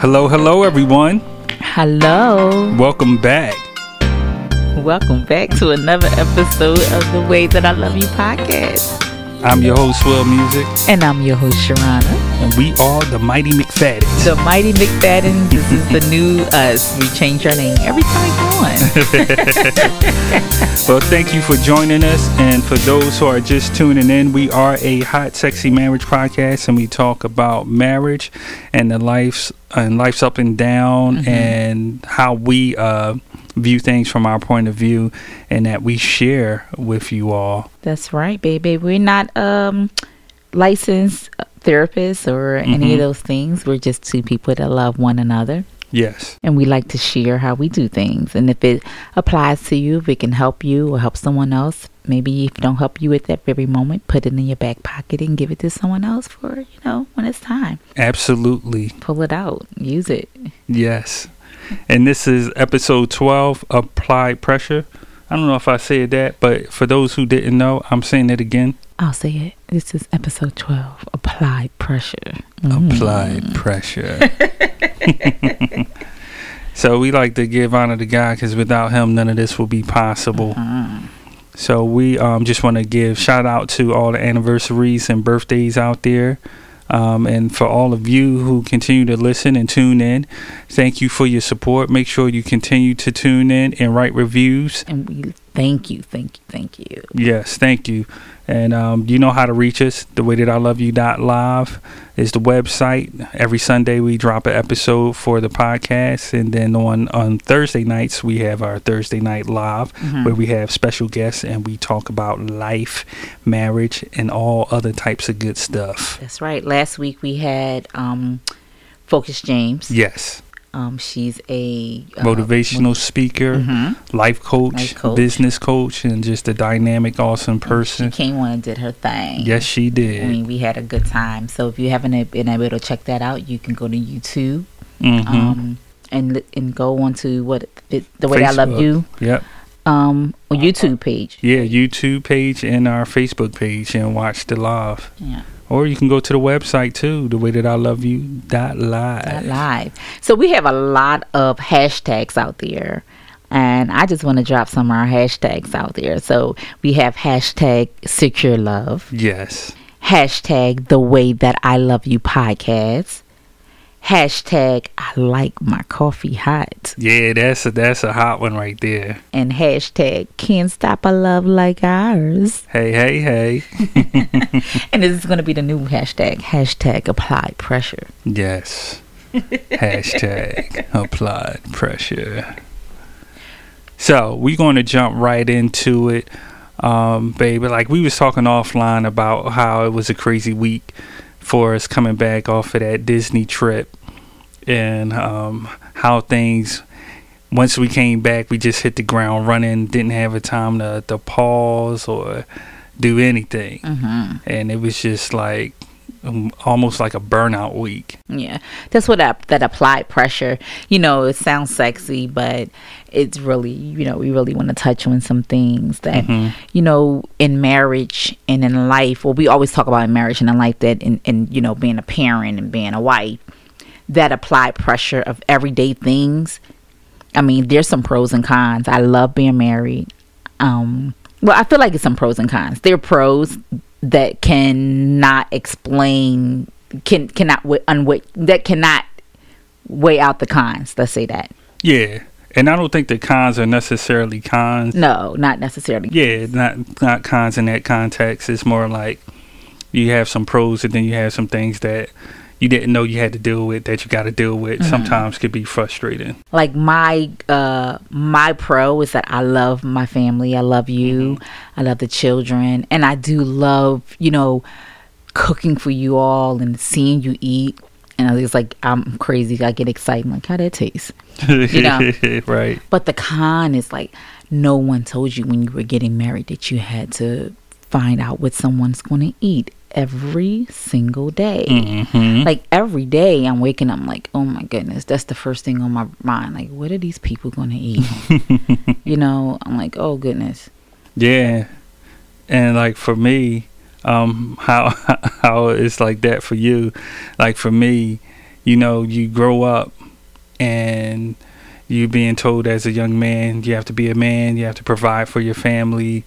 Hello, hello, everyone. Hello. Welcome back. Welcome back to another episode of the Way That I Love You podcast. I'm your host, Will Music, And I'm your host, Sharana. and we are the Mighty McFaddies. The Mighty McFadden. This is the new us. We change our name every time we go on. Well, thank you for joining us. And for those who are just tuning in, we are a hot, sexy marriage podcast, and we talk about marriage and the life's and life's up and down, and how we uh, view things from our point of view, and that we share with you all. That's right, baby. We're not um licensed therapists or any Mhm. of those things. We're just two people that love one another. Yes, and we like to share how we do things. And if it applies to you, if it can help you or help someone else, maybe if it don't help you at that very moment, put it in your back pocket and give it to someone else for, you know, when it's time. absolutely. Pull it out, use it. Yes. And this is episode 12 Applied Pressure. I don't know if I said that, but for those who didn't know, I'm saying it again. I'll say it. This is episode 12 Applied Pressure. Mm. Applied Pressure. so we like to give honor to God because without Him, none of this will be possible. Mm. So we um, just want to give shout out to all the anniversaries and birthdays out there. Um, and for all of you who continue to listen and tune in, thank you for your support. Make sure you continue to tune in and write reviews. And we thank you, thank you, thank you. Yes, thank you. And um, you know how to reach us. The way that I love you dot live is the website. Every Sunday we drop an episode for the podcast, and then on on Thursday nights we have our Thursday night live Mhm. where we have special guests and we talk about life, marriage, and all other types of good stuff. That's right. Last week we had um, Focus James. Yes, Um, she's a uh, motivational speaker, Mhm. life coach, Life coach. business coach, and just a dynamic, awesome She person. came on and did her thing. Yes, she I did. mean, we had a good time. So if you haven't been able to check that out, you can go to YouTube hmm um, and and go on to what it, the way I love you Yep. um YouTube page. Yeah, YouTube page and our Facebook page and watch the live. Yeah, Or you can go to the website too, the way that I love you dot live. that live. So we have a lot of hashtags out there. And I just want to drop some of our hashtags out there. So we have hashtag secure love, Yes. hashtag the way that I love you podcast, hashtag I like my coffee hot. Yeah, that's a that's a hot one right there. and hashtag can't stop a love like ours. Hey, hey, hey. And this is going to be the new hashtag, hashtag apply pressure. Yes. Hashtag applied pressure. So we're going to jump right into it, um, baby. Like we was talking offline about how it was a crazy week for us coming back off of that Disney trip, and um, how things. Once we came back, we just hit the ground running. Didn't have a time to, to pause or do anything, Mm-hmm. and it was just like almost like a burnout week. Yeah, that's what that, that applied pressure. You know, it sounds sexy, but it's really, you know, we really want to touch on some things that, Mhm. you know, in marriage and in life. Well, we always talk about in marriage and in life that, in, in you know, being a parent and being a wife, that applied pressure of everyday things. I mean, there's some pros and cons. I love being married. Um, well, I feel like it's some pros and cons. There are pros that cannot explain, can cannot wa- unweigh that cannot weigh out the cons. Let's say that. Yeah, and I don't think the cons are necessarily cons. No, not necessarily. Yeah, not not cons in that context. It's more like you have some pros, and then you have some things that you didn't know you had to deal with that you got to deal with. Mm-hmm. Sometimes could be frustrating. like my uh my pro is that I love my family. I love you. I love the children and I do love, you know, cooking for you all and seeing you eat. And I was like I'm crazy. I get excited. I'm like, how that taste? You know. right? But the con is like no one told you when you were getting married that you had to find out what someone's going to eat every single day. hmm Like every day I'm waking up I'm like, "Oh my goodness, that's the first thing on my mind. Like what are these people going to eat?" you know, I'm like, "Oh goodness." Yeah, and like for me, um, how how it's like that for you, like for me, you know, you grow up and you being told as a young man you have to be a man, you have to provide for your family,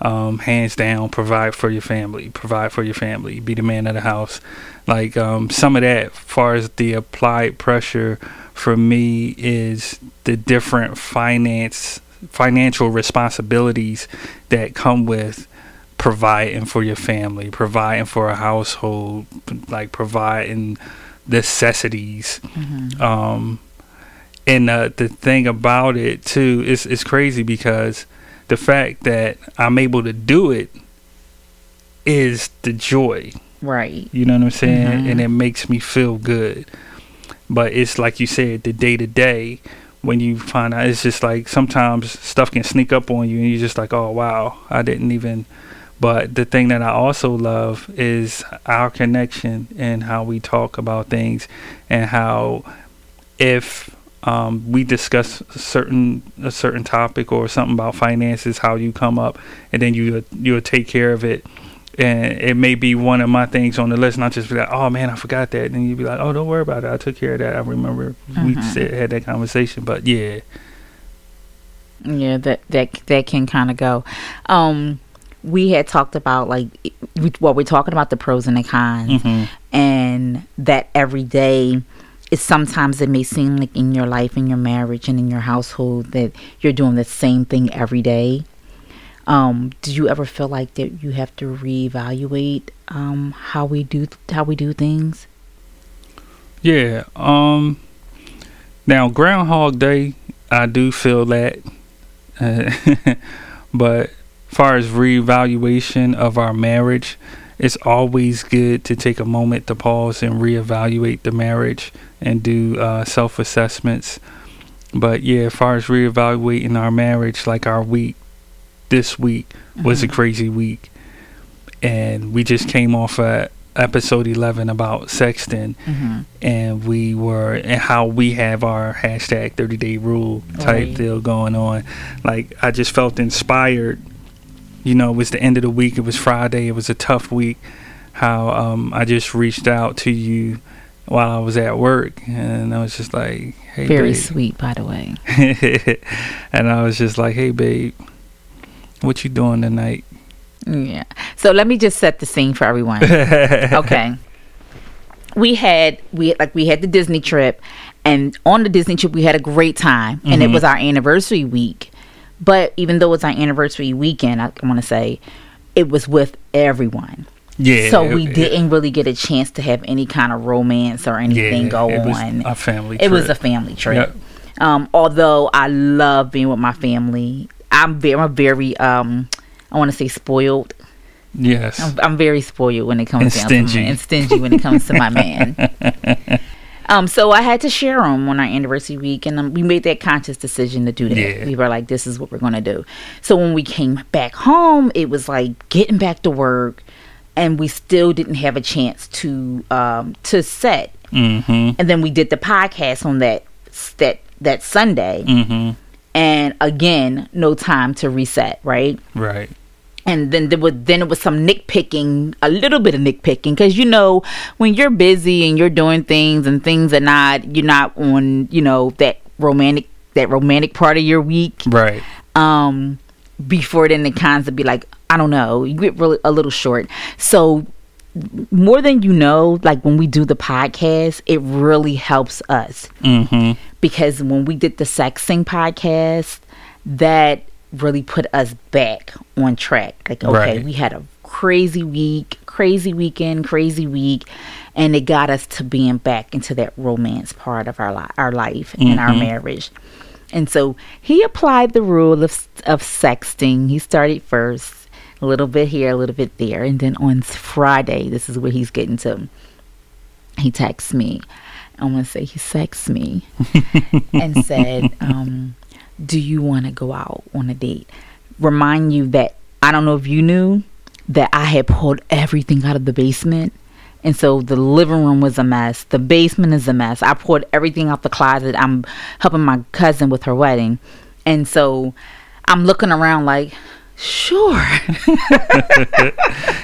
um, hands down, provide for your family, provide for your family, be the man of the house. Like um, some of that, far as the applied pressure for me, is the different finance financial responsibilities that come with providing for your family, providing for a household, like providing necessities. Mm-hmm. Um, and uh, the thing about it too is it's crazy because the fact that I'm able to do it is the joy. Right. You know what I'm saying? Mm-hmm. And it makes me feel good. But it's like you said, the day to day when you find out it's just like sometimes stuff can sneak up on you and you're just like, Oh wow, I didn't even but the thing that I also love is our connection and how we talk about things and how if um, we discuss a certain a certain topic or something about finances, how you come up, and then you you'll take care of it. And it may be one of my things on the list, not just be like, "Oh man, I forgot that," and you'd be like, "Oh, don't worry about it. I took care of that. I remember mm-hmm. we said, had that conversation." But yeah, yeah, that that that can kind of go. Um, we had talked about like what well, we're talking about the pros and the cons, mm-hmm. and that every day it's sometimes it may seem like in your life, in your marriage, and in your household that you're doing the same thing every day. Um, do you ever feel like that you have to reevaluate um, how we do how we do things? Yeah. Um. Now, Groundhog Day, I do feel that, but far as reevaluation of our marriage, it's always good to take a moment to pause and reevaluate the marriage and do uh, self assessments. But yeah, as far as reevaluating our marriage, like our week, this week was mm-hmm. a crazy week. And we just came off a episode 11 about sexting mm-hmm. and we were and how we have our hashtag 30 day rule type right. deal going on like i just felt inspired you know, it was the end of the week. It was Friday. It was a tough week. How um, I just reached out to you while I was at work, and I was just like, "Hey, very babe. sweet, by the way." and I was just like, "Hey, babe, what you doing tonight?" Yeah. So let me just set the scene for everyone. okay. We had we like we had the Disney trip, and on the Disney trip we had a great time, and mm-hmm. it was our anniversary week. But even though it's our anniversary weekend, I, I want to say it was with everyone. Yeah. So we it, didn't really get a chance to have any kind of romance or anything yeah, go on. A family. It was a family trip. Yep. Um, although I love being with my family, I'm very, I'm very, um, I want to say spoiled. Yes. I'm, I'm, very spoiled when it comes and down stingy. to and stingy when it comes to my man. Um, so I had to share them on our anniversary week, and um, we made that conscious decision to do that. Yeah. We were like, "This is what we're gonna do." So when we came back home, it was like getting back to work, and we still didn't have a chance to um, to set. Mm-hmm. And then we did the podcast on that that that Sunday. Mm-hmm. And again, no time to reset, right? Right and then there was then it was some nitpicking, a little bit of nitpicking, because you know when you're busy and you're doing things and things are not you're not on you know that romantic that romantic part of your week, right? Um, before then the cons would be like I don't know, you get really a little short. So more than you know, like when we do the podcast, it really helps us mm-hmm. because when we did the sexing podcast, that really put us back on track. Like, okay, right. we had a crazy week, crazy weekend, crazy week, and it got us to being back into that romance part of our li- our life mm-hmm. and our mm-hmm. marriage. And so he applied the rule of of sexting. He started first, a little bit here, a little bit there, and then on Friday, this is where he's getting to. He texts me. I'm gonna say he texts me and said, um, do you want to go out on a date? Remind you that I don't know if you knew that I had pulled everything out of the basement. And so the living room was a mess. The basement is a mess. I poured everything out the closet. I'm helping my cousin with her wedding. And so I'm looking around like, Sure.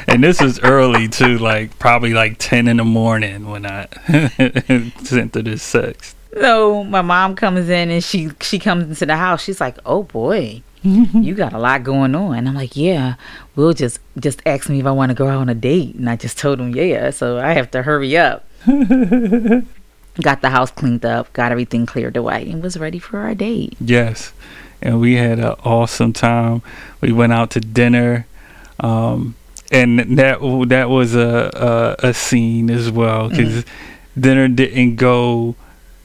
and this was early too, like probably like ten in the morning when I sent her this sex. So my mom comes in and she she comes into the house. She's like, "Oh boy, you got a lot going on." I'm like, "Yeah." Will just just asked me if I want to go out on a date, and I just told him, "Yeah." So I have to hurry up. got the house cleaned up, got everything cleared away, and was ready for our date. Yes, and we had an awesome time. We went out to dinner. Um, and that that was a a, a scene as well because mm-hmm. dinner didn't go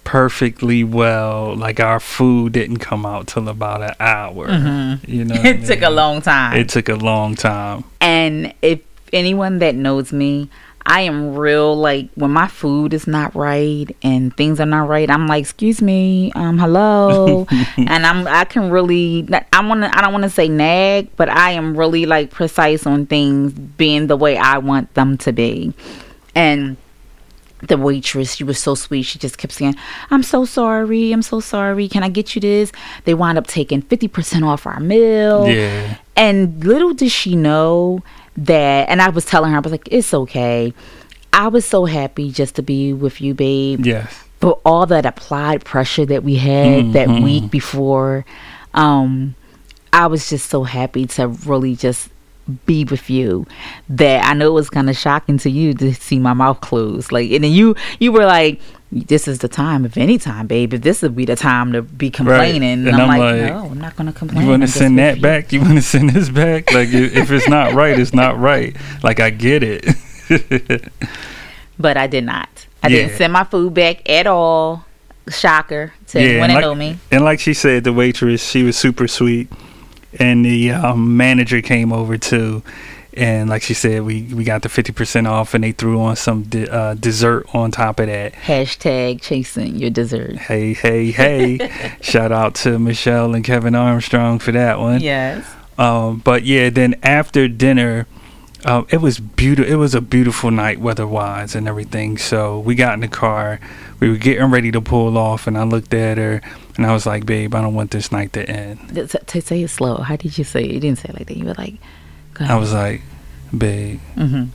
perfectly well. Like our food didn't come out till about an hour. Mm-hmm. You know, it I mean? took a long time. It took a long time. And if anyone that knows me, I am real like when my food is not right and things are not right. I'm like, excuse me, um, hello, and I'm I can really I want to I don't want to say nag, but I am really like precise on things being the way I want them to be, and the waitress she was so sweet she just kept saying i'm so sorry i'm so sorry can i get you this? They wind up taking 50% off our meal. Yeah. And little did she know that and I was telling her I was like it's okay. I was so happy just to be with you, babe. Yes. But all that applied pressure that we had mm-hmm. that week before, um, I was just so happy to really just be with you that I know it was kind of shocking to you to see my mouth closed. Like, and then you you were like, "This is the time, if any time, babe. If this would be the time to be complaining." Right. And, and, I'm, I'm like, like, "No, I'm not going to complain." You want to send that back? You want to send this back? Like, if it's not right, it's not right. Like, I get it. but I did not. I yeah. didn't send my food back at all. Shocker to yeah, anyone like, know me. And like she said, the waitress, she was super sweet and the um, manager came over too. And like she said, we, we got the fifty percent off, and they threw on some de- uh, dessert on top of that. Hashtag chasing your dessert. Hey, hey, hey! Shout out to Michelle and Kevin Armstrong for that one. Yes. Um, but yeah, then after dinner, uh, it was beautiful. It was a beautiful night weather-wise and everything. So we got in the car. We were getting ready to pull off, and I looked at her and I was like, "Babe, I don't want this night to end." To say it slow. How did you say it? You didn't say it like that. You were like, I was like, "Babe, mm-hmm.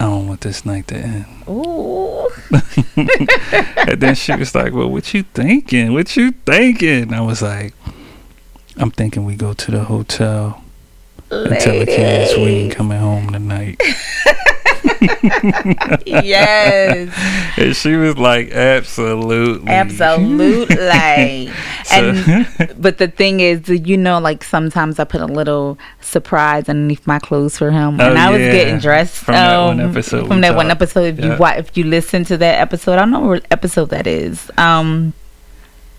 I don't want this night to end." Ooh. and then she was like, "Well, what you thinking? What you thinking?" I was like, "I'm thinking we go to the hotel." and tell the kids we ain't coming home tonight. yes. And she was like, absolutely. Absolutely. and but the thing is, you know, like sometimes I put a little surprise underneath my clothes for him. Oh, and I yeah. was getting dressed from um, that one um, episode. From that talked. one episode. If yeah. you if you listen to that episode, I don't know what episode that is. Um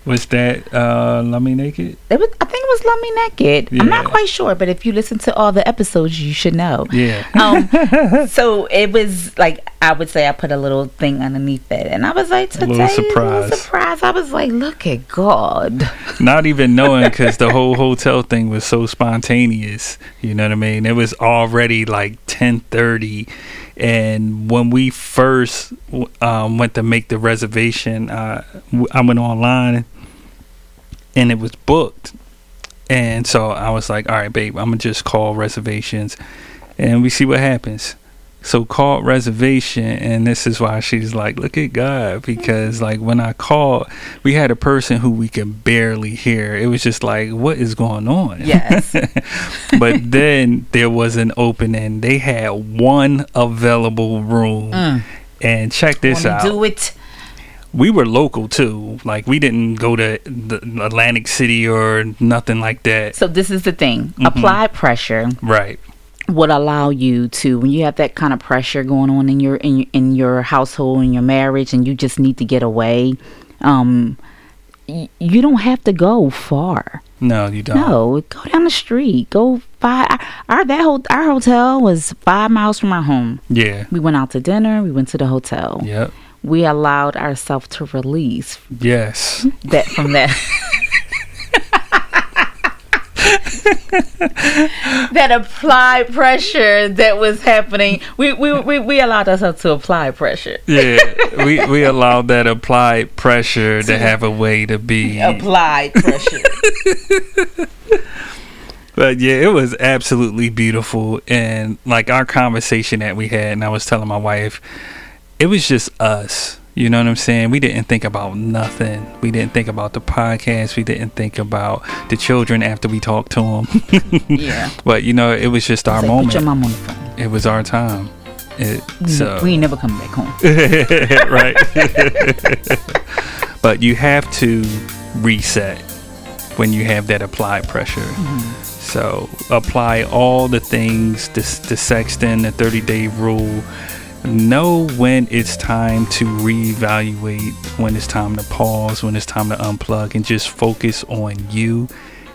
was that uh Me Naked? It was I think was Love Me Naked. Yeah. I'm not quite sure, but if you listen to all the episodes you should know. Yeah. Um so it was like I would say I put a little thing underneath it and I was like today a little surprise. A surprise. I was like, look at God. Not even knowing cuz the whole hotel thing was so spontaneous. You know what I mean? It was already like 10:30 and when we first um, went to make the reservation, uh, I went online and it was booked. And so I was like, all right, babe, I'm going to just call reservations and we see what happens. So called reservation, and this is why she's like, look at God, because like when I called, we had a person who we could barely hear. It was just like, what is going on? Yes. but then there was an opening. They had one available room, mm. and check this out. Do it we were local too. Like we didn't go to Atlantic City or nothing like that. So this is the thing: mm-hmm. applied pressure, right, would allow you to when you have that kind of pressure going on in your in in your household in your marriage, and you just need to get away. Um, y- you don't have to go far. No, you don't. No, go down the street. Go five. Our that whole our hotel was five miles from our home. Yeah. We went out to dinner. We went to the hotel. Yep we allowed ourselves to release. Yes. That from that. that applied pressure that was happening. We, we we we allowed ourselves to apply pressure. Yeah, we we allowed that applied pressure to have a way to be applied pressure. but yeah, it was absolutely beautiful. And like our conversation that we had, and I was telling my wife, it was just us. You know what I'm saying? We didn't think about nothing. We didn't think about the podcast. We didn't think about the children after we talked to them. Yeah. but you know, it was just our Say, moment. Put your mom on the phone. It was our time. It, so we ain't never coming back home. right. but you have to reset when you have that applied pressure. Mm-hmm. So apply all the things, the, the sexting, the 30 day rule. Know when it's time to reevaluate, when it's time to pause, when it's time to unplug, and just focus on you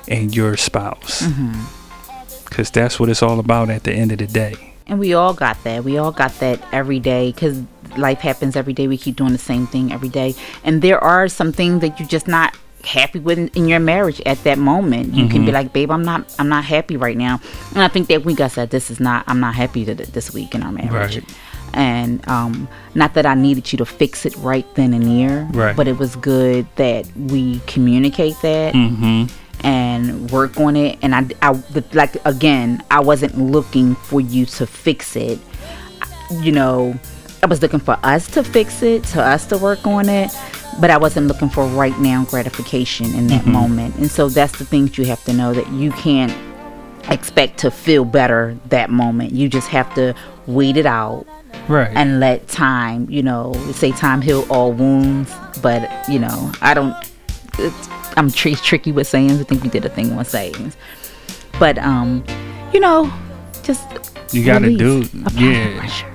and your spouse. Mm-hmm. Because that's what it's all about at the end of the day. And we all got that. We all got that every day because life happens every day. We keep doing the same thing every day. And there are some things that you're just not happy with in, your marriage at that moment. You can be like, babe, I'm not, I'm not happy right now. And I think that week I said, this is not, I'm not happy this week in our marriage. Right. And um, not that I needed you to fix it right then and there, Right. but it was good that we communicate that Mm-hmm. and work on it. And I, I like again, I wasn't looking for you to fix it. You know, I was looking for us to fix it, to us to work on it, but I wasn't looking for right now gratification in that moment. And so that's the things you have to know that you can't expect to feel better that moment. You just have to wait it out Right. and let time, you know, say time heal all wounds. But you know, I don't. It's, I'm tr- tricky with sayings. I think we did a thing on sayings, but um, you know, just You gotta do- apply yeah. pressure.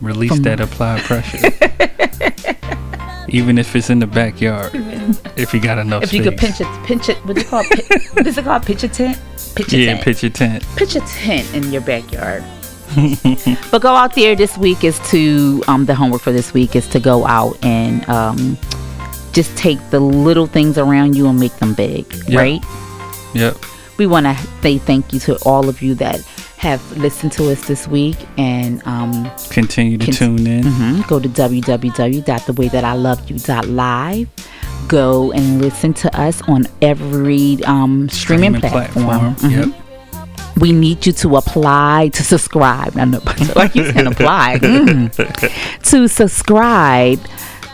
Release From- that applied pressure. Even if it's in the backyard. If you got enough If you space. could pinch it, pinch it. What do you call it? What is it called? Pitch a tent. Pitch a yeah, tent. pitch a tent. pitch a tent in your backyard. but go out there this week is to um, the homework for this week is to go out and um, just take the little things around you and make them big, Yeah. right? Yep. We want to say thank you to all of you that have listened to us this week and um, Continue to Con- tune in. mhm, go to www.thewaythatiloveyou.live. Go and listen to us on every um, streaming, platform. Mhm. Yep. We need you to apply to subscribe. I know, like you can apply Mm. to subscribe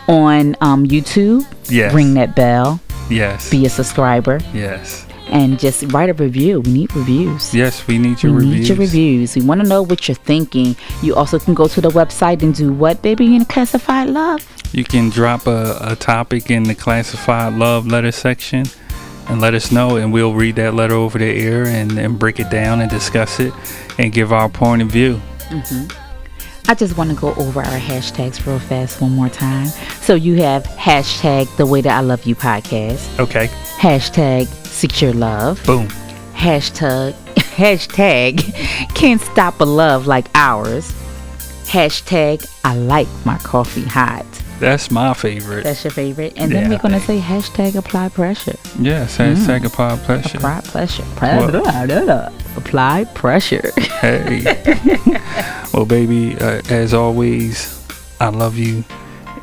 on um, YouTube. Yes. Ring that bell. Yes. Be a subscriber yes. and just write a review. We need reviews. Yes, we need We your need reviews. your reviews. We want to know what you're thinking. You also can go to the website and do what, baby, in classified love. You can drop a, a topic in the classified love letter section and let us know, and we'll read that letter over the air and, and break it down and discuss it and give our point of view. Mm-hmm. I just want to go over our hashtags real fast one more time. So you have hashtag the way that I love you podcast, Okay. hashtag secure love, Boom. hashtag hashtag can't stop a love like ours, hashtag I like my coffee hot. That's my favorite. That's your favorite, and Yeah, then we're gonna say hashtag apply pressure. yes, hashtag applied pressure. Apply pressure. Well- Apply pressure. Hey. well, baby, uh, as always, I love you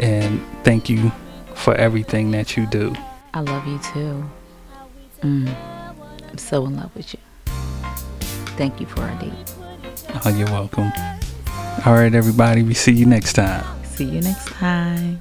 and thank you for everything that you do. I love you too. Mm. I'm so in love with you. Thank you for our date. Oh, you're welcome. All right, everybody. We see you next time. See you next time.